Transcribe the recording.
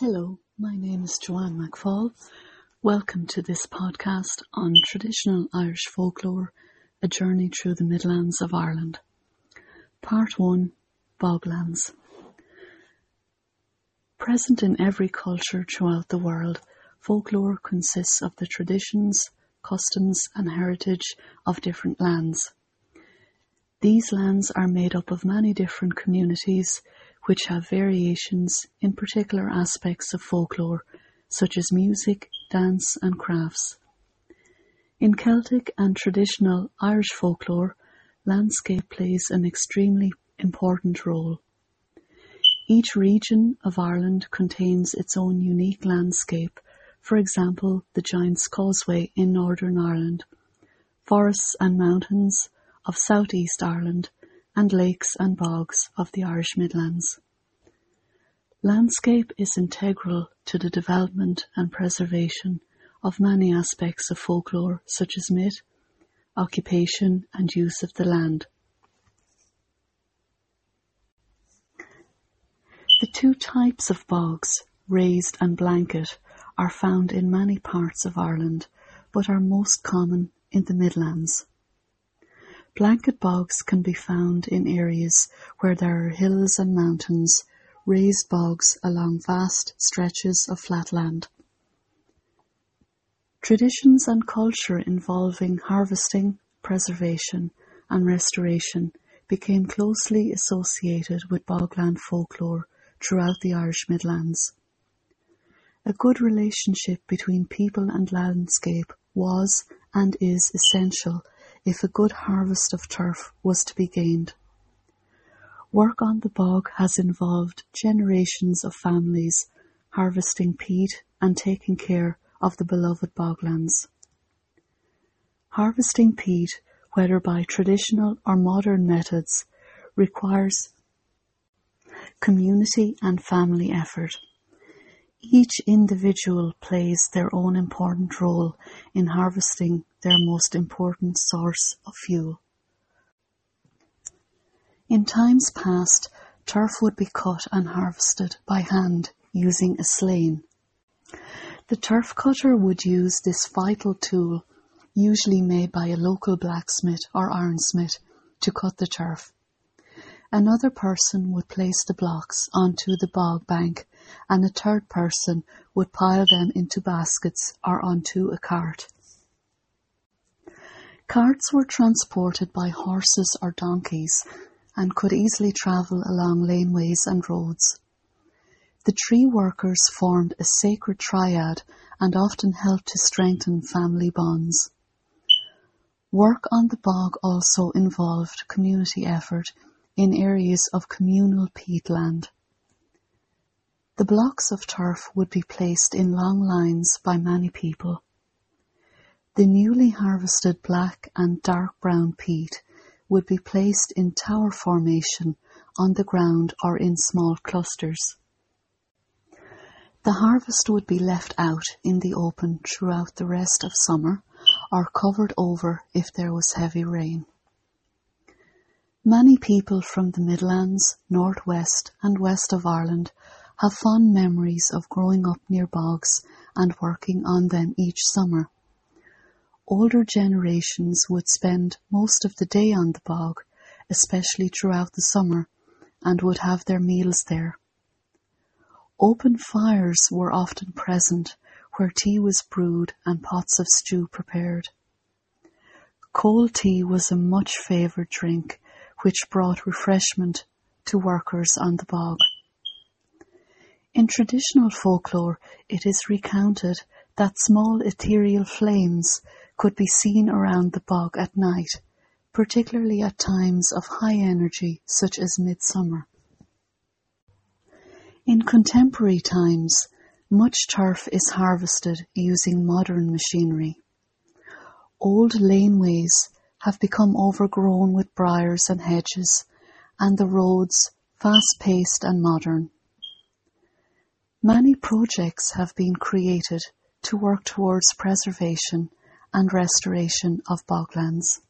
Hello, my name is Joanna McFall. Welcome to this podcast on traditional Irish folklore, a journey through the Midlands of Ireland. Part 1 Boglands. Present in every culture throughout the world, folklore consists of the traditions, customs, and heritage of different lands. These lands are made up of many different communities which have variations in particular aspects of folklore, such as music, dance, and crafts. In Celtic and traditional Irish folklore, landscape plays an extremely important role. Each region of Ireland contains its own unique landscape, for example, the Giant's Causeway in Northern Ireland, forests and mountains of South East Ireland, and lakes and bogs of the Irish Midlands. Landscape is integral to the development and preservation of many aspects of folklore such as myth, occupation and use of the land. The two types of bogs, raised and blanket, are found in many parts of Ireland, but are most common in the Midlands. Blanket bogs can be found in areas where there are hills and mountains, raised bogs along vast stretches of flat land. Traditions and culture involving harvesting, preservation, and restoration became closely associated with bogland folklore throughout the Irish Midlands. A good relationship between people and landscape was and is essential if a good harvest of turf was to be gained. Work on the bog has involved generations of families harvesting peat and taking care of the beloved boglands. Harvesting peat, whether by traditional or modern methods, requires community and family effort. Each individual plays their own important role in harvesting their most important source of fuel. In times past, turf would be cut and harvested by hand using a skein. The turf cutter would use this vital tool, usually made by a local blacksmith or ironsmith, to cut the turf. Another person would place the blocks onto the bog bank and a third person would pile them into baskets or onto a cart. Carts were transported by horses or donkeys and could easily travel along laneways and roads. The tree workers formed a sacred triad and often helped to strengthen family bonds. Work on the bog also involved community effort in areas of communal peatland. The blocks of turf would be placed in long lines by many people. The newly harvested black and dark brown peat would be placed in tower formation on the ground or in small clusters. The harvest would be left out in the open throughout the rest of summer or covered over if there was heavy rain. Many people from the Midlands, North West and West of Ireland have fond memories of growing up near bogs and working on them each summer. Older generations would spend most of the day on the bog, especially throughout the summer, and would have their meals there. Open fires were often present where tea was brewed and pots of stew prepared. Cold tea was a much favoured drink which brought refreshment to workers on the bog. In traditional folklore it is recounted that small ethereal flames could be seen around the bog at night, particularly at times of high energy such as midsummer. In contemporary times, much turf is harvested using modern machinery. Old laneways have become overgrown with briars and hedges, and the roads fast-paced and modern. Many projects have been created to work towards preservation and restoration of boglands.